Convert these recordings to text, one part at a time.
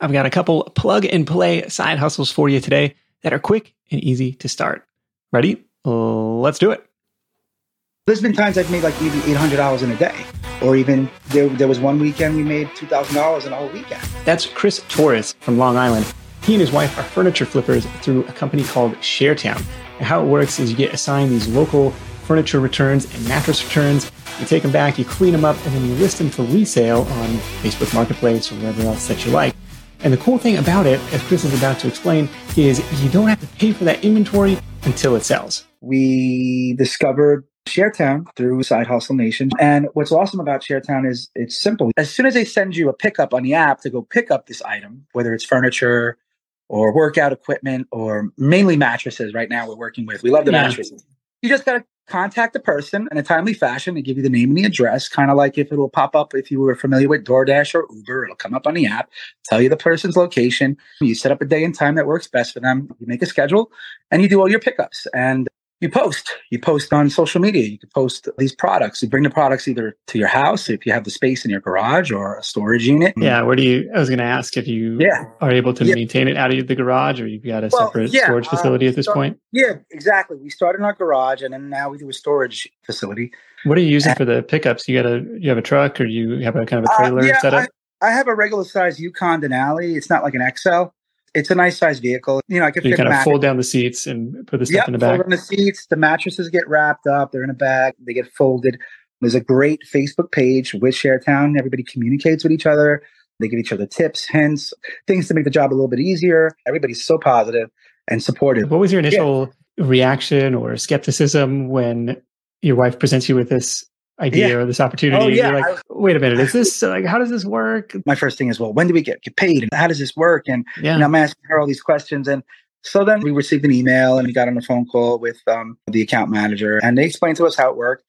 I've got a couple plug and play side hustles for you today that are quick and easy to start. Ready? Let's do it. There's been times I've made like maybe $800 in a day, or even there, there was one weekend we made $2,000 in a whole weekend. That's Chris Torres from Long Island. He and his wife are furniture flippers through a company called ShareTown. And how it works is you get assigned these local furniture returns and mattress returns. You take them back, you clean them up, and then you list them for resale on Facebook Marketplace or wherever else that you like. And the cool thing about it, as Chris is about to explain, is you don't have to pay for that inventory until it sells. We discovered ShareTown through Side Hustle Nation. And what's awesome about ShareTown is it's simple. As soon as they send you a pickup on the app to go pick up this item, whether it's furniture or workout equipment or mainly mattresses right now we're working with. We love the yeah. mattresses. You just got to contact the person in a timely fashion and give you the name and the address, kind of like if it'll pop up if you were familiar with DoorDash or Uber, it'll come up on the app, tell you the person's location. You set up a day and time that works best for them. You make a schedule and you do all your pickups. And you post. You post on social media. You can post these products. You bring the products either to your house if you have the space in your garage or a storage unit. Yeah. Where do you? I was going to ask if you yeah. are able to yeah. maintain it out of the garage, or you've got a well, separate yeah, storage facility uh, at this point. Yeah, exactly. We started in our garage, and then now we do a storage facility. What are you using and, for the pickups? You got a you have a truck, or you have a kind of a uh, trailer uh, yeah, setup? I, I have a regular size Yukon Denali. It's not like an XL it's a nice size vehicle. You know, I can so you kind of fold down the seats and put the stuff yep, in the bag. Fold the seats. The mattresses get wrapped up. They're in a bag. They get folded. There's a great Facebook page with ShareTown. Everybody communicates with each other. They give each other tips, hints, things to make the job a little bit easier. Everybody's so positive and supportive. What was your initial yeah. reaction or skepticism when your wife presents you with this idea yeah. or this opportunity. Oh, yeah. You're like, wait a minute, is this like how does this work? My first thing is, well, when do we get, get paid? And how does this work? And, yeah. and I'm asking her all these questions. And so then we received an email and we got on a phone call with um, the account manager and they explained to us how it worked.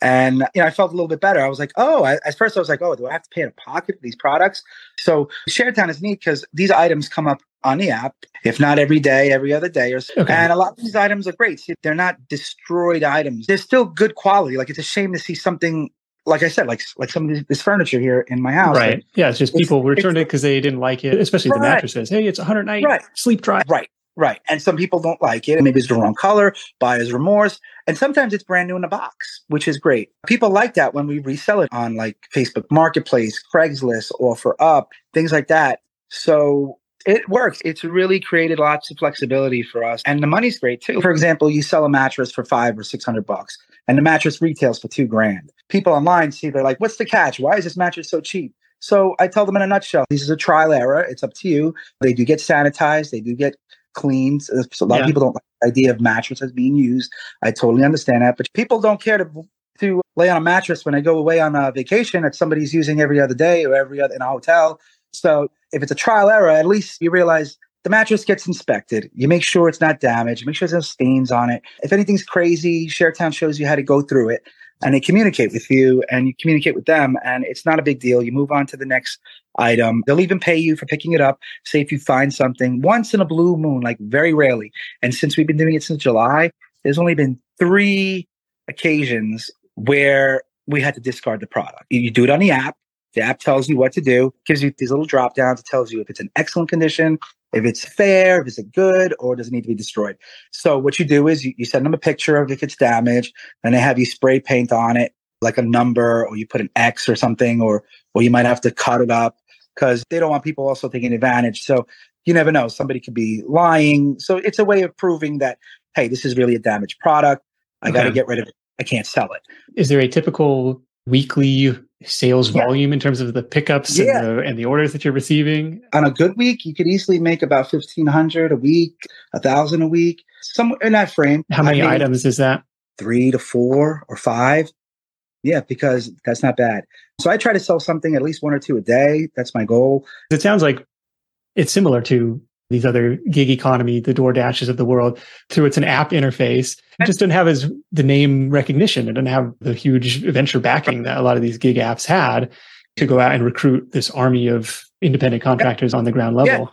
And you know, I felt a little bit better. I was like, oh, I, at first I was like, oh, do I have to pay in a pocket for these products? So ShareTown is neat because these items come up on the app, if not every day, every other day. Or okay. And a lot of these items are great. See, they're not destroyed items. They're still good quality. Like it's a shame to see something like I said, like like some of this, this furniture here in my house. Right. Like, yeah. It's just people returned it because they didn't like it, especially right. the mattresses. Hey, it's 100 night right. sleep dry. Right. Right. And some people don't like it. Maybe it's the wrong color, buyer's remorse. And sometimes it's brand new in a box, which is great. People like that when we resell it on like Facebook Marketplace, Craigslist, OfferUp, things like that. So it works. It's really created lots of flexibility for us. And the money's great too. For example, you sell a mattress for five or 600 bucks and the mattress retails for two grand. People online see, they're like, what's the catch? Why is this mattress so cheap? So I tell them in a nutshell, this is a trial error. It's up to you. They do get sanitized. They do get cleaned. Uh, so a lot yeah. of people don't like the idea of mattresses being used. I totally understand that. But people don't care to to lay on a mattress when I go away on a vacation that somebody's using every other day or every other in a hotel. So if it's a trial error, at least you realize the mattress gets inspected. You make sure it's not damaged. Make sure there's no stains on it. If anything's crazy, ShareTown shows you how to go through it and they communicate with you and you communicate with them and it's not a big deal. You move on to the next item. They'll even pay you for picking it up. Say if you find something once in a blue moon, like very rarely. And since we've been doing it since July, there's only been three occasions where we had to discard the product. You do it on the app. The app tells you what to do, gives you these little drop downs. It tells you if it's in excellent condition, if it's fair, if it's good, or does it need to be destroyed. So what you do is you, you send them a picture of if it's damaged, and they have you spray paint on it like a number, or you put an X or something, or or you might have to cut it up because they don't want people also taking advantage. So you never know; somebody could be lying. So it's a way of proving that hey, this is really a damaged product. I okay. got to get rid of it. I can't sell it. Is there a typical weekly sales yeah. volume in terms of the pickups yeah. and, the, and, the, orders that you're receiving? On a good week, you could easily make about 1500 a week, a thousand a week, somewhere in that frame. How many I items is that? Three to four or five. Yeah, because that's not bad. So I try to sell something at least one or two a day. That's my goal. It sounds like it's similar to these other gig economy, the Door Dashes of the world, through it's an app interface. It just doesn't have as the name recognition. It doesn't have the huge venture backing that a lot of these gig apps had to go out and recruit this army of independent contractors on the ground level. Yeah,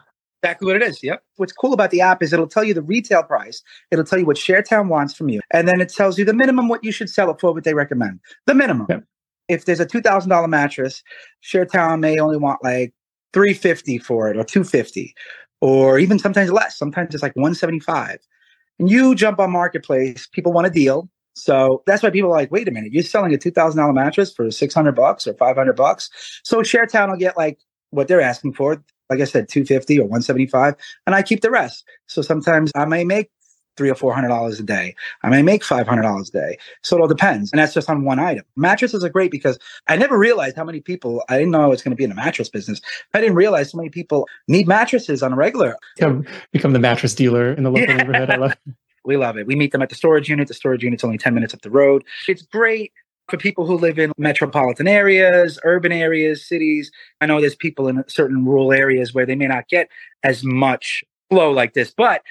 exactly what it is. Yep. What's cool about the app is it'll tell you the retail price. It'll tell you what ShareTown wants from you. And then it tells you the minimum what you should sell it for, what they recommend. The minimum. Yep. If there's a $2,000 mattress, ShareTown may only want like 350 for it or 250 or even sometimes less. Sometimes it's like 175. And you jump on marketplace, people want a deal. So that's why people are like, wait a minute, you're selling a $2,000 mattress for 600 bucks or 500 bucks. So ShareTown will get like what they're asking for. Like I said, 250 or 175 and I keep the rest. So sometimes I may make three or four hundred dollars a day. I may make five hundred dollars a day. So it all depends. And that's just on one item. Mattresses are great because I never realized how many people I didn't know I was going to be in the mattress business. I didn't realize so many people need mattresses on a regular. Become, become the mattress dealer in the local yeah. neighborhood. I love it. We love it. We meet them at the storage unit. The storage unit's only 10 minutes up the road. It's great for people who live in metropolitan areas, urban areas, cities. I know there's people in certain rural areas where they may not get as much flow like this, but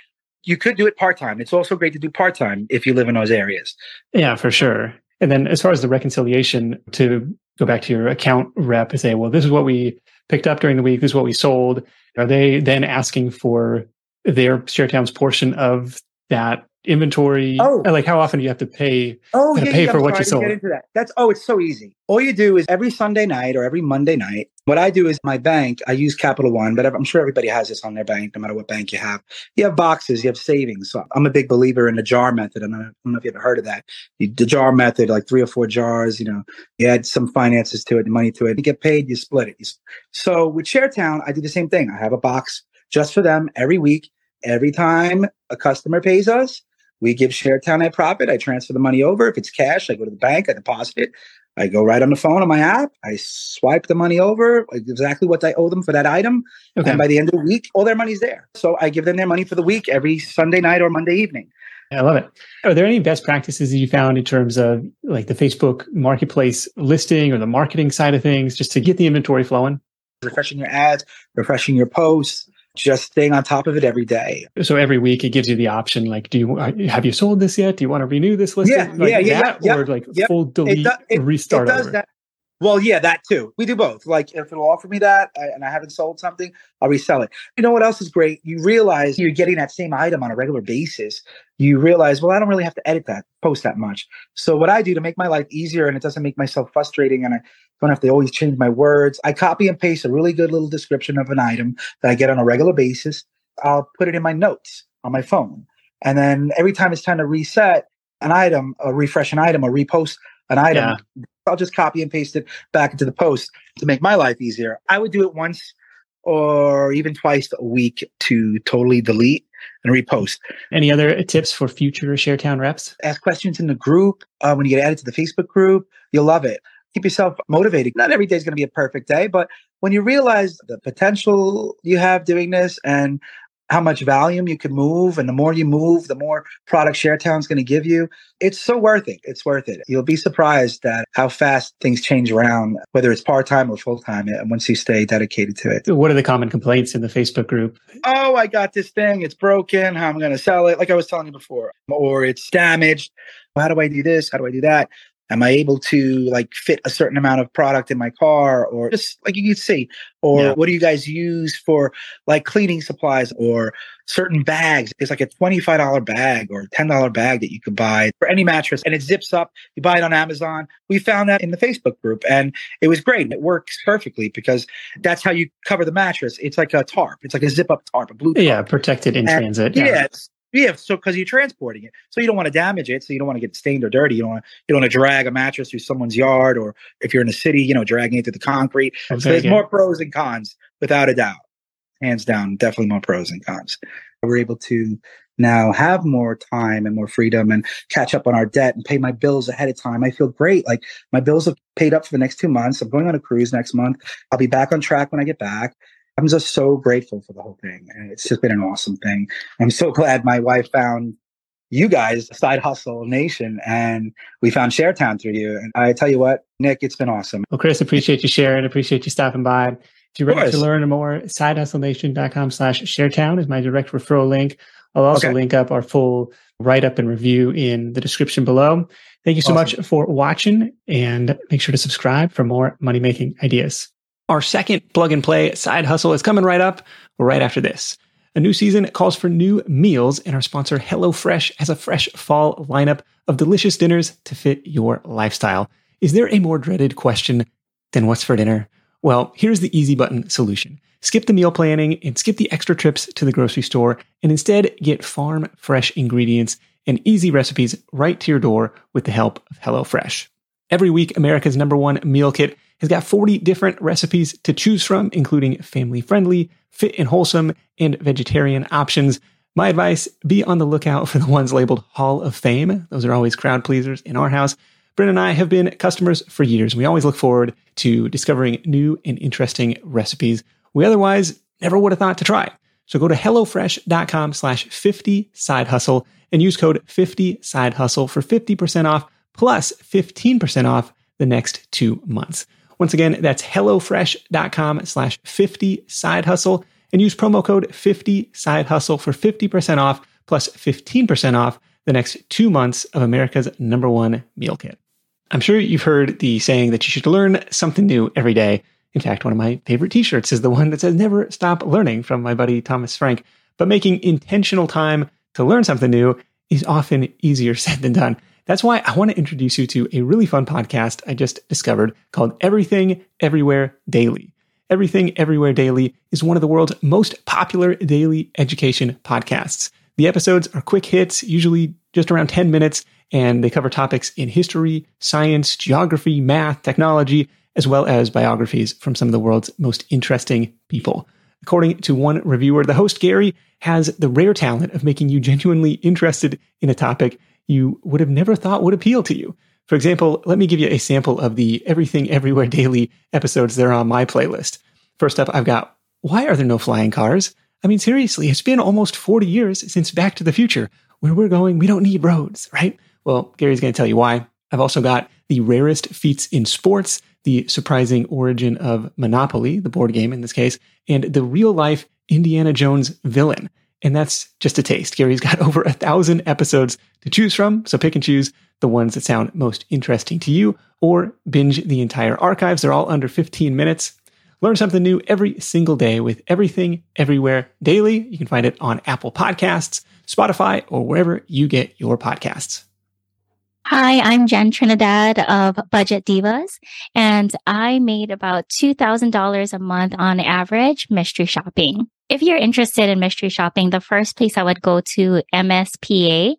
you could do it part time. It's also great to do part time if you live in those areas. Yeah, for sure. And then as far as the reconciliation, to go back to your account rep and say, well, this is what we picked up during the week, this is what we sold. Are they then asking for their ShareTown's portion of that inventory? Oh, like how often do you have to pay? Oh, yeah, pay yeah, for what you sold. Get into that. That's oh, it's so easy. All you do is every Sunday night or every Monday night. What I do is my bank. I use Capital One, but I'm sure everybody has this on their bank, no matter what bank you have. You have boxes, you have savings. So I'm a big believer in the jar method. I don't, I don't know if you ever heard of that. the jar method, like three or four jars. You know, you add some finances to it, money to it. You get paid, you split it. So with ShareTown, I do the same thing. I have a box just for them every week. Every time a customer pays us, we give ShareTown a profit. I transfer the money over. If it's cash, I go to the bank, I deposit it. I go right on the phone on my app. I swipe the money over, exactly what I owe them for that item. Okay. And by the end of the week, all their money's there. So I give them their money for the week every Sunday night or Monday evening. I love it. Are there any best practices that you found in terms of like the Facebook marketplace listing or the marketing side of things just to get the inventory flowing? Refreshing your ads, refreshing your posts, just staying on top of it every day. So every week it gives you the option, like, do you uh, have you sold this yet? Do you want to renew this listing? Yeah, like yeah, yeah, yeah, Or like yep. full delete, it do, it, restart it does over. That. Well, yeah, that too. We do both. Like if it'll offer me that I, and I haven't sold something, I'll resell it. You know what else is great? You realize you're getting that same item on a regular basis. You realize, well, I don't really have to edit that post that much. So what I do to make my life easier and it doesn't make myself frustrating and I don't have to always change my words, I copy and paste a really good little description of an item that I get on a regular basis. I'll put it in my notes on my phone. And then every time it's time to reset an item, or refresh an item, or repost an item, yeah. I'll just copy and paste it back into the post to make my life easier. I would do it once or even twice a week to totally delete and repost. Any other tips for future ShareTown reps? Ask questions in the group. Uh, when you get added to the Facebook group, you'll love it. Keep yourself motivated. Not every day is going to be a perfect day, but when you realize the potential you have doing this and how much volume you can move. And the more you move, the more product ShareTown is going to give you. It's so worth it. It's worth it. You'll be surprised at how fast things change around, whether it's part time or full time, and uh, once you stay dedicated to it. What are the common complaints in the Facebook group? Oh, I got this thing. It's broken. How am I going to sell it? Like I was telling you before, or it's damaged. How do I do this? How do I do that? Am i able to like fit a certain amount of product in my car or just like you can see. Or yeah. what do you guys use for like cleaning supplies or certain bags? It's like a $25 bag or $10 bag that you could buy for any mattress and it zips up. You buy it on amazon. We found that in the facebook group and it was great it works perfectly because that's how you cover the mattress. It's like a tarp. It's like a zip up tarp a blue tarp. yeah protected in and, transit yeah, yeah yeah, so because you're transporting it, so you don't want to damage it, so you don't want to get stained or dirty. You don't want you don't want to drag a mattress through someone's yard, or if you're in a city, you know, dragging it through the concrete. Okay, so there's yeah. more pros and cons, without a doubt, hands down, definitely more pros and cons. We're able to now have more time and more freedom and catch up on our debt and pay my bills ahead of time. I feel great. Like my bills have paid up for the next two months. I'm going on a cruise next month. I'll be back on track when I get back. I'm just so grateful for the whole thing. And it's just been an awesome thing. I'm so glad my wife found you guys, Side Hustle Nation, and we found ShareTown through you. And I tell you what, Nick, it's been awesome. Well, Chris, appreciate you sharing. Appreciate you stopping by. If you're ready to learn more, sidehustlenation.com slash ShareTown is my direct referral link. I'll also okay. link up our full write up and review in the description below. Thank you so awesome. much for watching and make sure to subscribe for more money making ideas. Our second plug and play side hustle is coming right up right after this. A new season calls for new meals, and our sponsor HelloFresh has a fresh fall lineup of delicious dinners to fit your lifestyle. Is there a more dreaded question than what's for dinner? Well, here's the easy button solution. Skip the meal planning and skip the extra trips to the grocery store and instead get farm fresh ingredients and easy recipes right to your door with the help of HelloFresh. Every week, America's number one meal kit has got 40 different recipes to choose from, including family friendly, fit and wholesome, and vegetarian options. My advice be on the lookout for the ones labeled Hall of Fame. Those are always crowd pleasers in our house. Bryn and I have been customers for years. We always look forward to discovering new and interesting recipes we otherwise never would have thought to try. So go to HelloFresh.com slash 50 side hustle and use code 50 side hustle for 50% off plus 15% off the next two months. Once again, that's HelloFresh.com slash 50 side hustle and use promo code 50 side hustle for 50% off plus 15% off the next two months of America's number one meal kit. I'm sure you've heard the saying that you should learn something new every day. In fact, one of my favorite t-shirts is the one that says never stop learning from my buddy Thomas Frank. But making intentional time to learn something new is often easier said than done. That's why I want to introduce you to a really fun podcast I just discovered called Everything Everywhere Daily. Everything Everywhere Daily is one of the world's most popular daily education podcasts. The episodes are quick hits, usually just around 10 minutes, and they cover topics in history, science, geography, math, technology, as well as biographies from some of the world's most interesting people. According to one reviewer, the host Gary has the rare talent of making you genuinely interested in a topic you would have never thought would appeal to you. For example, let me give you a sample of the Everything Everywhere Daily episodes that are on my playlist. First up, I've got Why Are There No Flying Cars? I mean, seriously, it's been almost 40 years since Back to the Future. Where we're going, we don't need roads, right? Well, Gary's going to tell you why. I've also got the rarest feats in sports, the surprising origin of Monopoly, the board game in this case, and the real life Indiana Jones villain. And that's just a taste. Gary's got over a thousand episodes to choose from, so pick and choose the ones that sound most interesting to you, or binge the entire archives. They're all under 15 minutes. Learn something new every single day with everything, everywhere, daily. You can find it on Apple Podcasts, Spotify, or wherever you get your podcasts. Hi, I'm Jen Trinidad of Budget Divas, and I made about $2,000 a month on average mystery shopping. If you're interested in mystery shopping, the first place I would go to MSPA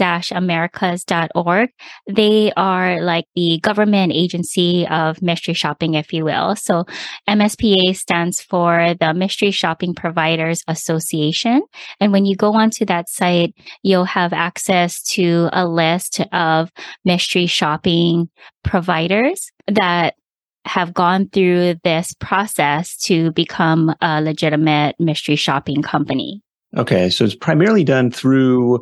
americas.org. They are like the government agency of mystery shopping, if you will. So MSPA stands for the Mystery Shopping Providers Association. And when you go onto that site, you'll have access to a list of mystery shopping providers that have gone through this process to become a legitimate mystery shopping company. Okay, so it's primarily done through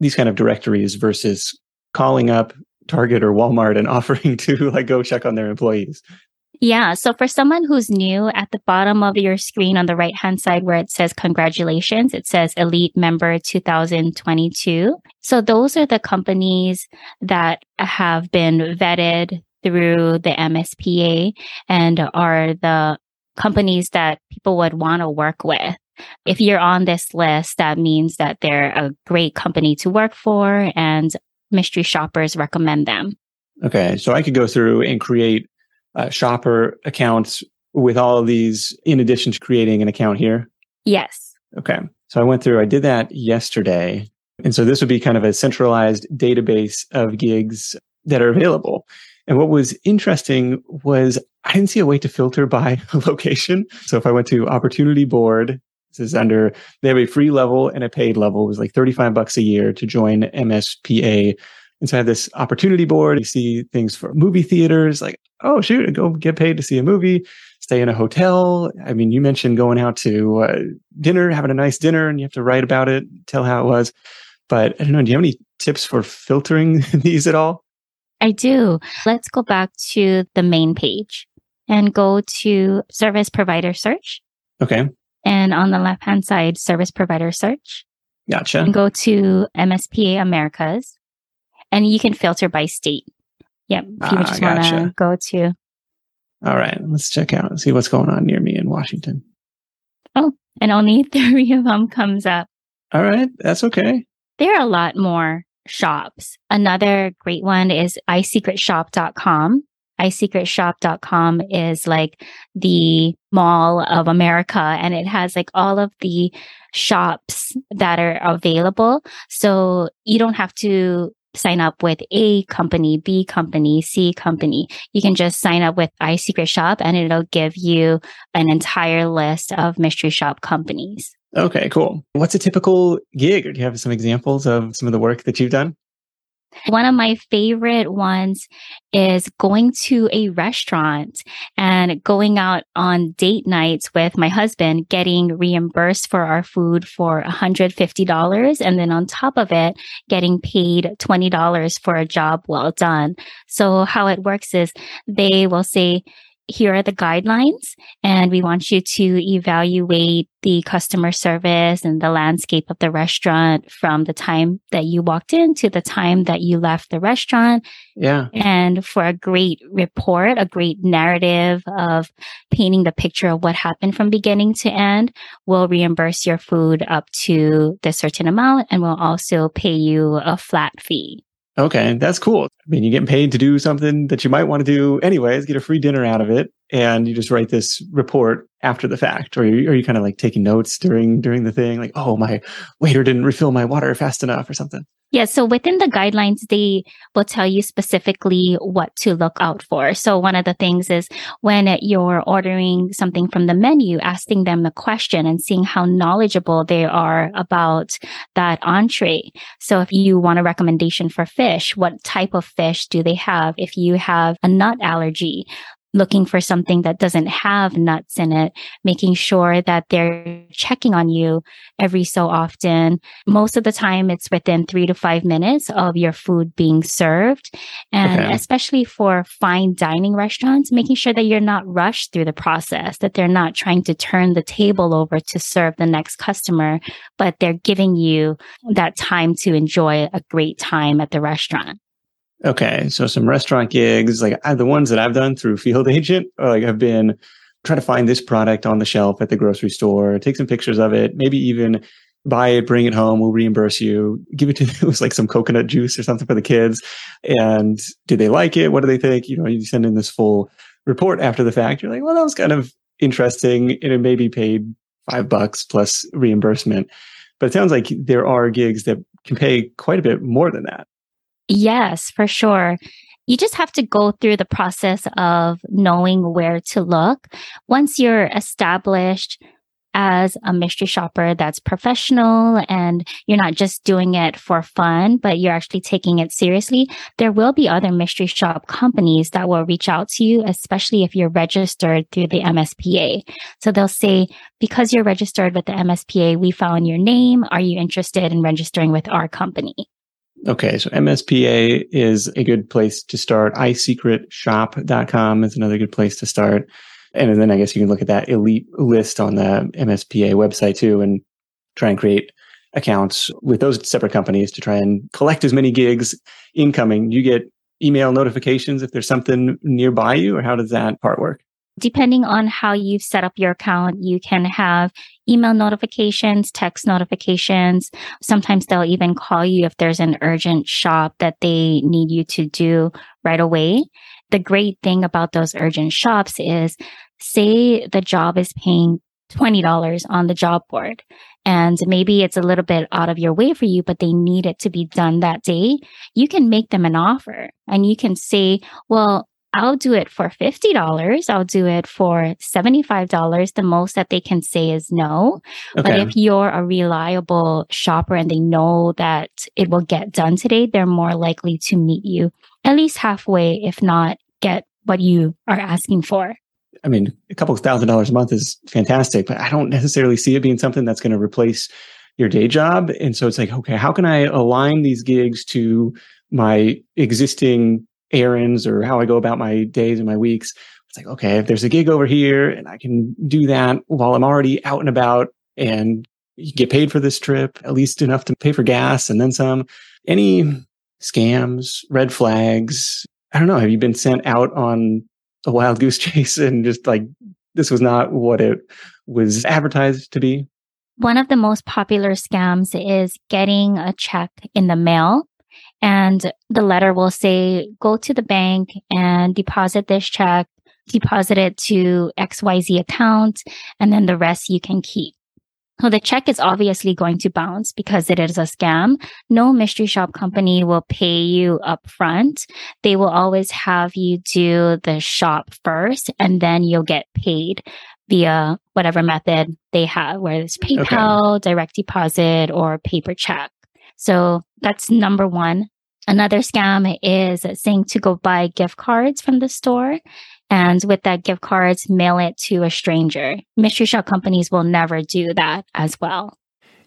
these kind of directories versus calling up Target or Walmart and offering to like go check on their employees. Yeah. So for someone who's new at the bottom of your screen on the right hand side where it says congratulations, it says elite member 2022. So those are the companies that have been vetted through the MSPA and are the companies that people would want to work with. If you're on this list, that means that they're a great company to work for and mystery shoppers recommend them. Okay. So I could go through and create uh, shopper accounts with all of these in addition to creating an account here? Yes. Okay. So I went through, I did that yesterday. And so this would be kind of a centralized database of gigs that are available. And what was interesting was I didn't see a way to filter by location. So if I went to opportunity board this is under, they have a free level and a paid level. It was like 35 bucks a year to join MSPA. And so I have this opportunity board. You see things for movie theaters, like, oh, shoot, go get paid to see a movie, stay in a hotel. I mean, you mentioned going out to uh, dinner, having a nice dinner, and you have to write about it, tell how it was. But I don't know, do you have any tips for filtering these at all? I do. Let's go back to the main page and go to service provider search. Okay. And on the left hand side, service provider search. Gotcha. And go to MSPA Americas and you can filter by state. Yep. If you ah, just want to go to. All right. Let's check out and see what's going on near me in Washington. Oh, and only three of them comes up. All right. That's okay. There are a lot more shops. Another great one is isecretshop.com. isecretshop.com is like the mall of America and it has like all of the shops that are available. So you don't have to sign up with A company, B company, C company. You can just sign up with iSecret Shop and it'll give you an entire list of mystery shop companies. Okay, cool. What's a typical gig? Do you have some examples of some of the work that you've done? One of my favorite ones is going to a restaurant and going out on date nights with my husband, getting reimbursed for our food for $150. And then on top of it, getting paid $20 for a job well done. So how it works is they will say, here are the guidelines and we want you to evaluate the customer service and the landscape of the restaurant from the time that you walked in to the time that you left the restaurant. Yeah. And for a great report, a great narrative of painting the picture of what happened from beginning to end, we'll reimburse your food up to the certain amount and we'll also pay you a flat fee. Okay, that's cool. I mean, you're getting paid to do something that you might want to do anyways, get a free dinner out of it, and you just write this report after the fact, or are you, are you kind of like taking notes during during the thing, like, oh, my waiter didn't refill my water fast enough, or something. Yeah. So within the guidelines, they will tell you specifically what to look out for. So one of the things is when you're ordering something from the menu, asking them the question and seeing how knowledgeable they are about that entree. So if you want a recommendation for fish, what type of fish do they have? If you have a nut allergy, looking for something that doesn't have nuts in it, making sure that they're checking on you every so often. Most of the time, it's within three to five minutes of your food being served. And okay. especially for fine dining restaurants, making sure that you're not rushed through the process, that they're not trying to turn the table over to serve the next customer, but they're giving you that time to enjoy a great time at the restaurant. Okay, so some restaurant gigs, like I, the ones that I've done through Field Agent, like I've been trying to find this product on the shelf at the grocery store, take some pictures of it, maybe even buy it, bring it home, we'll reimburse you, give it to it was like some coconut juice or something for the kids. And do they like it? What do they think? You know, you send in this full report after the fact. You're like, well, that was kind of interesting. And it maybe paid five bucks plus reimbursement. But it sounds like there are gigs that can pay quite a bit more than that. Yes, for sure. You just have to go through the process of knowing where to look. Once you're established as a mystery shopper that's professional and you're not just doing it for fun, but you're actually taking it seriously, there will be other mystery shop companies that will reach out to you, especially if you're registered through the MSPA. So they'll say, because you're registered with the MSPA, we found your name. Are you interested in registering with our company? Okay, so MSPA is a good place to start. iSecretShop.com is another good place to start. And then I guess you can look at that elite list on the MSPA website too and try and create accounts with those separate companies to try and collect as many gigs incoming. You get email notifications if there's something nearby you, or how does that part work? Depending on how you've set up your account, you can have email notifications, text notifications. Sometimes they'll even call you if there's an urgent shop that they need you to do right away. The great thing about those urgent shops is say the job is paying $20 on the job board and maybe it's a little bit out of your way for you, but they need it to be done that day. You can make them an offer and you can say, well, I'll do it for $50. I'll do it for $75. The most that they can say is no. Okay. But if you're a reliable shopper and they know that it will get done today, they're more likely to meet you at least halfway, if not get what you are asking for. I mean, a couple of thousand dollars a month is fantastic, but I don't necessarily see it being something that's going to replace your day job. And so it's like, okay, how can I align these gigs to my existing errands or how I go about my days and my weeks. It's like, okay, if there's a gig over here and I can do that while I'm already out and about and get paid for this trip, at least enough to pay for gas and then some. Any scams, red flags? I don't know. Have you been sent out on a wild goose chase and just like this was not what it was advertised to be? One of the most popular scams is getting a check in the mail And the letter will say, go to the bank and deposit this check, deposit it to XYZ account, and then the rest you can keep. So the check is obviously going to bounce because it is a scam. No mystery shop company will pay you up front. They will always have you do the shop first and then you'll get paid via whatever method they have, whether it's PayPal, okay. direct deposit, or paper check. So that's number one. Another scam is saying to go buy gift cards from the store. And with that gift cards, mail it to a stranger. Mystery shop companies will never do that as well.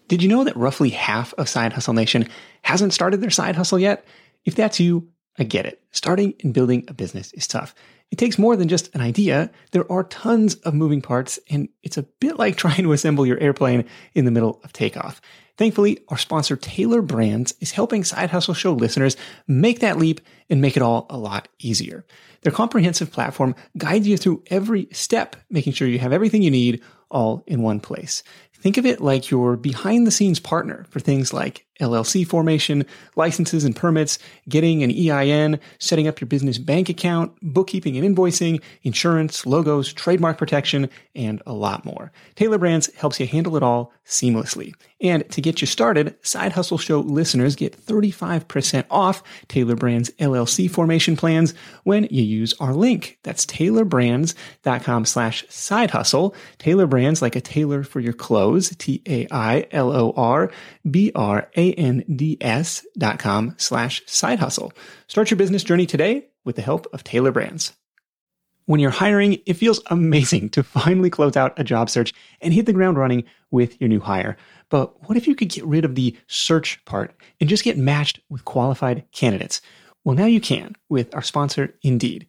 Did you know that roughly half of Side Hustle Nation hasn't started their side hustle yet? If that's you, I get it. Starting and building a business is tough. It takes more than just an idea. There are tons of moving parts, and it's a bit like trying to assemble your airplane in the middle of takeoff. Thankfully, our sponsor Tailor Brands is helping Side Hustle Show listeners make that leap and make it all a lot easier. Their comprehensive platform guides you through every step, making sure you have everything you need all in one place. Think of it like your behind the scenes partner for things like LLC formation, licenses and permits, getting an EIN, setting up your business bank account, bookkeeping and invoicing, insurance, logos, trademark protection, and a lot more. Tailor Brands helps you handle it all seamlessly. And to get you started, Side Hustle Show listeners get 35% off Tailor Brands LLC formation plans when you use our link. That's tailorbrands.com slash side hustle. Tailor Brands like a tailor for your clothes, T-A-I-L-O-R-B-R-A-N-D-S dot com slash side hustle. Start your business journey today with the help of Tailor Brands. When you're hiring, it feels amazing to finally close out a job search and hit the ground running with your new hire. But what if you could get rid of the search part and just get matched with qualified candidates? Well, now you can with our sponsor, Indeed.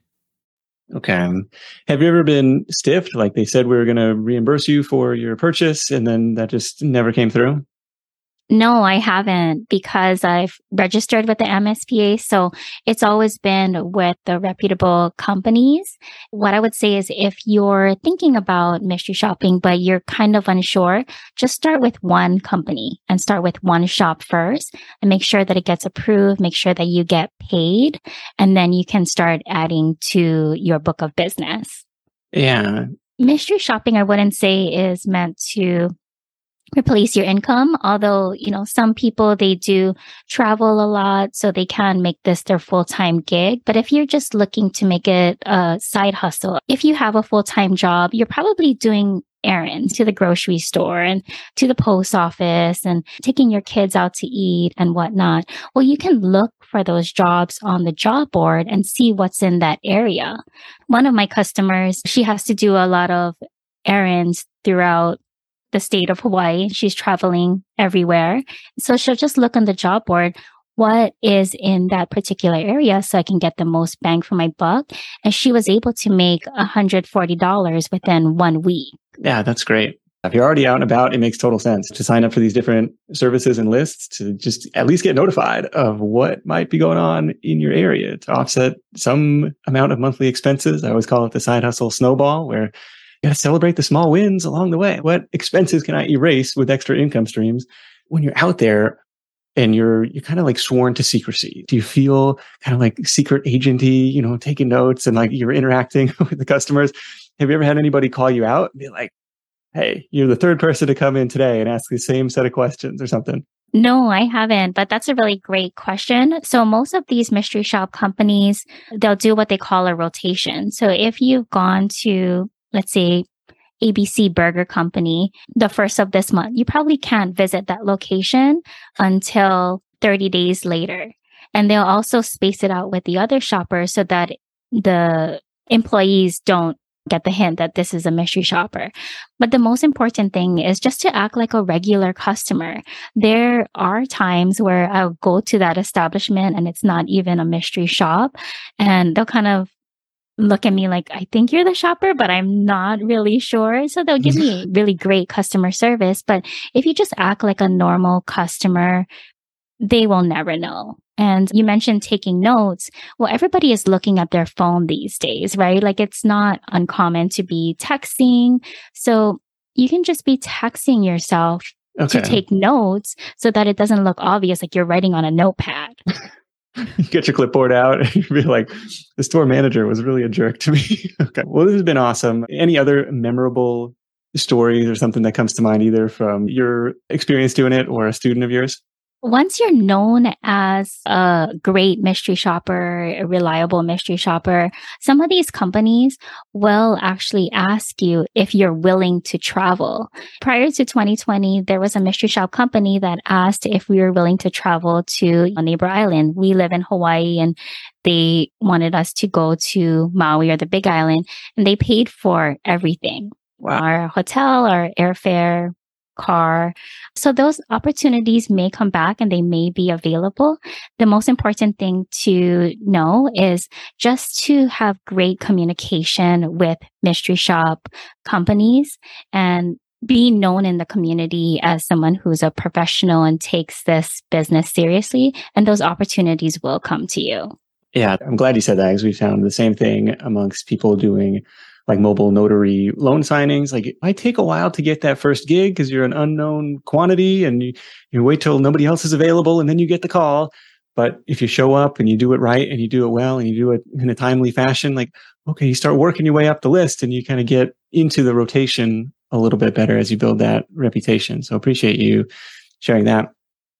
Okay. Have you ever been stiffed? Like they said we were going to reimburse you for your purchase and then that just never came through? No, I haven't because I've registered with the MSPA. So it's always been with the reputable companies. What I would say is if you're thinking about mystery shopping, but you're kind of unsure, just start with one company and start with one shop first and make sure that it gets approved, make sure that you get paid, and then you can start adding to your book of business. Yeah. Mystery shopping, I wouldn't say is meant to replace your income. Although, you know, some people, they do travel a lot, so they can make this their full-time gig. But if you're just looking to make it a side hustle, if you have a full-time job, you're probably doing errands to the grocery store and to the post office and taking your kids out to eat and whatnot. Well, you can look for those jobs on the job board and see what's in that area. One of my customers, she has to do a lot of errands throughout the state of Hawaii. She's traveling everywhere. So she'll just look on the job board. What is in that particular area so I can get the most bang for my buck? And she was able to make $140 within one week. Yeah, that's great. If you're already out and about, it makes total sense to sign up for these different services and lists to just at least get notified of what might be going on in your area to offset some amount of monthly expenses. I always call it the side hustle snowball, where got to celebrate the small wins along the way. What expenses can I erase with extra income streams? When you're out there and you're you're kind of like sworn to secrecy. Do you feel kind of like secret agenty, you know, taking notes and like you're interacting with the customers? Have you ever had anybody call you out and be like, "Hey, you're the third person to come in today and ask the same set of questions or something"? No, I haven't, but that's a really great question. So most of these mystery shop companies, they'll do what they call a rotation. So if you've gone to, let's say, ABC Burger Company the first of this month, you probably can't visit that location until 30 days later. And they'll also space it out with the other shoppers so that the employees don't get the hint that this is a mystery shopper. But the most important thing is just to act like a regular customer. There are times where I'll go to that establishment and it's not even a mystery shop and they'll kind of look at me like, I think you're the shopper, but I'm not really sure. So they'll give me really great customer service. But if you just act like a normal customer, they will never know. And you mentioned taking notes. Well, everybody is looking at their phone these days, right? Like it's not uncommon to be texting. So you can just be texting yourself okay. to take notes so that it doesn't look obvious like you're writing on a notepad. you get your clipboard out and be like, the store manager was really a jerk to me. okay. Well, this has been awesome. Any other memorable stories or something that comes to mind either from your experience doing it or a student of yours? Once you're known as a great mystery shopper, a reliable mystery shopper, some of these companies will actually ask you if you're willing to travel. Prior to 2020, there was a mystery shop company that asked if we were willing to travel to a neighbor island. We live in Hawaii and they wanted us to go to Maui or the big island and they paid for everything. Wow. Our hotel, our airfare, car. So those opportunities may come back and they may be available. The most important thing to know is just to have great communication with mystery shop companies and be known in the community as someone who's a professional and takes this business seriously. And those opportunities will come to you. Yeah, I'm glad you said that because we found the same thing amongst people doing like mobile notary loan signings. Like it might take a while to get that first gig because you're an unknown quantity and you, you wait till nobody else is available and then you get the call. But if you show up and you do it right and you do it well and you do it in a timely fashion, like, okay, you start working your way up the list and you kind of get into the rotation a little bit better as you build that reputation. So appreciate you sharing that.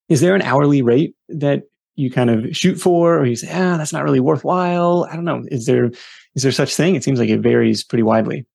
Is there an hourly rate that you kind of shoot for or you say, ah, that's not really worthwhile? I don't know. Is there is there such thing? It seems like it varies pretty widely.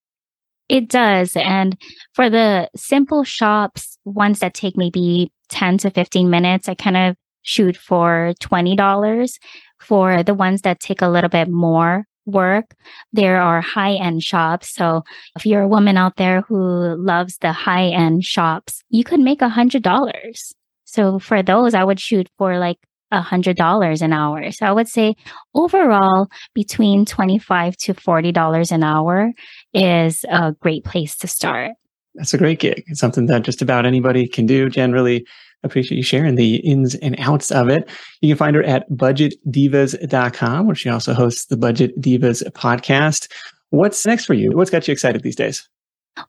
It does. And for the simple shops, ones that take maybe 10 to 15 minutes, I kind of shoot for $20. For the ones that take a little bit more work, there are high end shops. So if you're a woman out there who loves the high end shops, you could make a hundred dollars. So for those, I would shoot for like $100 an hour. So I would say overall between 25 to $40 an hour is a great place to start. That's a great gig. It's something that just about anybody can do. Jen, really appreciate you sharing the ins and outs of it. You can find her at budgetdivas.com, where she also hosts the Budget Divas podcast. What's next for you? What's got you excited these days?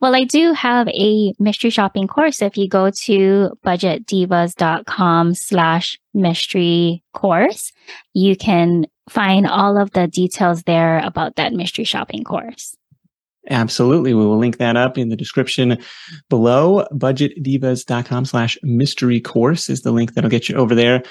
Well, I do have a mystery shopping course. If you go to budgetdivas.com slash mystery course, you can find all of the details there about that mystery shopping course. Absolutely. We will link that up in the description below. Budgetdivas.com slash mystery course is the link that'll get you over there.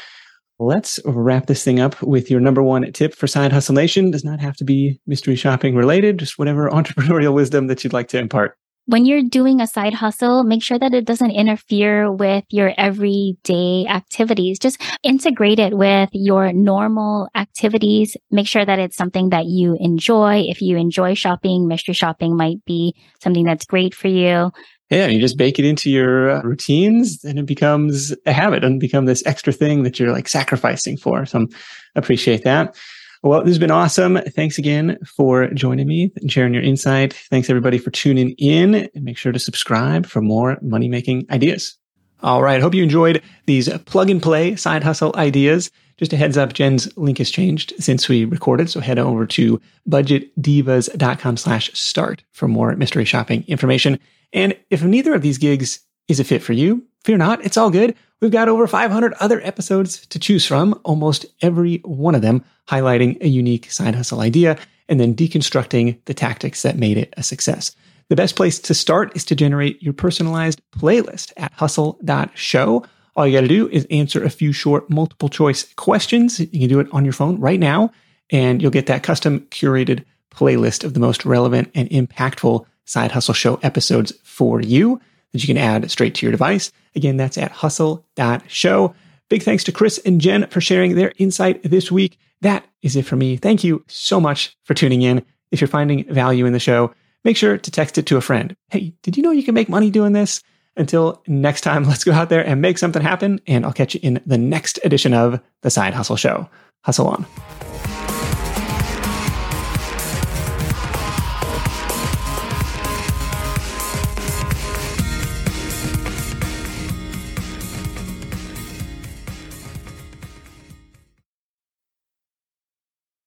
Let's wrap this thing up with your number one tip for Side Hustle Nation. Does not have to be mystery shopping related, just whatever entrepreneurial wisdom that you'd like to impart when you're doing a side hustle, make sure that it doesn't interfere with your everyday activities. Just integrate it with your normal activities. Make sure that it's something that you enjoy. If you enjoy shopping, mystery shopping might be something that's great for you. Yeah, you just bake it into your uh, routines and it becomes a habit and become this extra thing that you're like sacrificing for. So appreciate that. Well, this has been awesome. Thanks again for joining me and sharing your insight. Thanks everybody for tuning in and make sure to subscribe for more money making ideas. All right. Hope you enjoyed these plug and play side hustle ideas. Just a heads up, Jen's link has changed since we recorded. So head over to budgetdivas.com slash start for more mystery shopping information. And if neither of these gigs is a fit for you, fear not. It's all good. We've got over 500 other episodes to choose from, almost every one of them highlighting a unique side hustle idea and then deconstructing the tactics that made it a success. The best place to start is to generate your personalized playlist at hustle.show. All you got to do is answer a few short multiple choice questions. You can do it on your phone right now, and you'll get that custom curated playlist of the most relevant and impactful Side Hustle Show episodes for you that you can add straight to your device. Again, that's at hustle.show. Big thanks to Chris and Jen for sharing their insight this week. That is it for me. Thank you so much for tuning in. If you're finding value in the show, make sure to text it to a friend. Hey, did you know you can make money doing this? Until next time, let's go out there and make something happen. And I'll catch you in the next edition of The Side Hustle Show. Hustle on.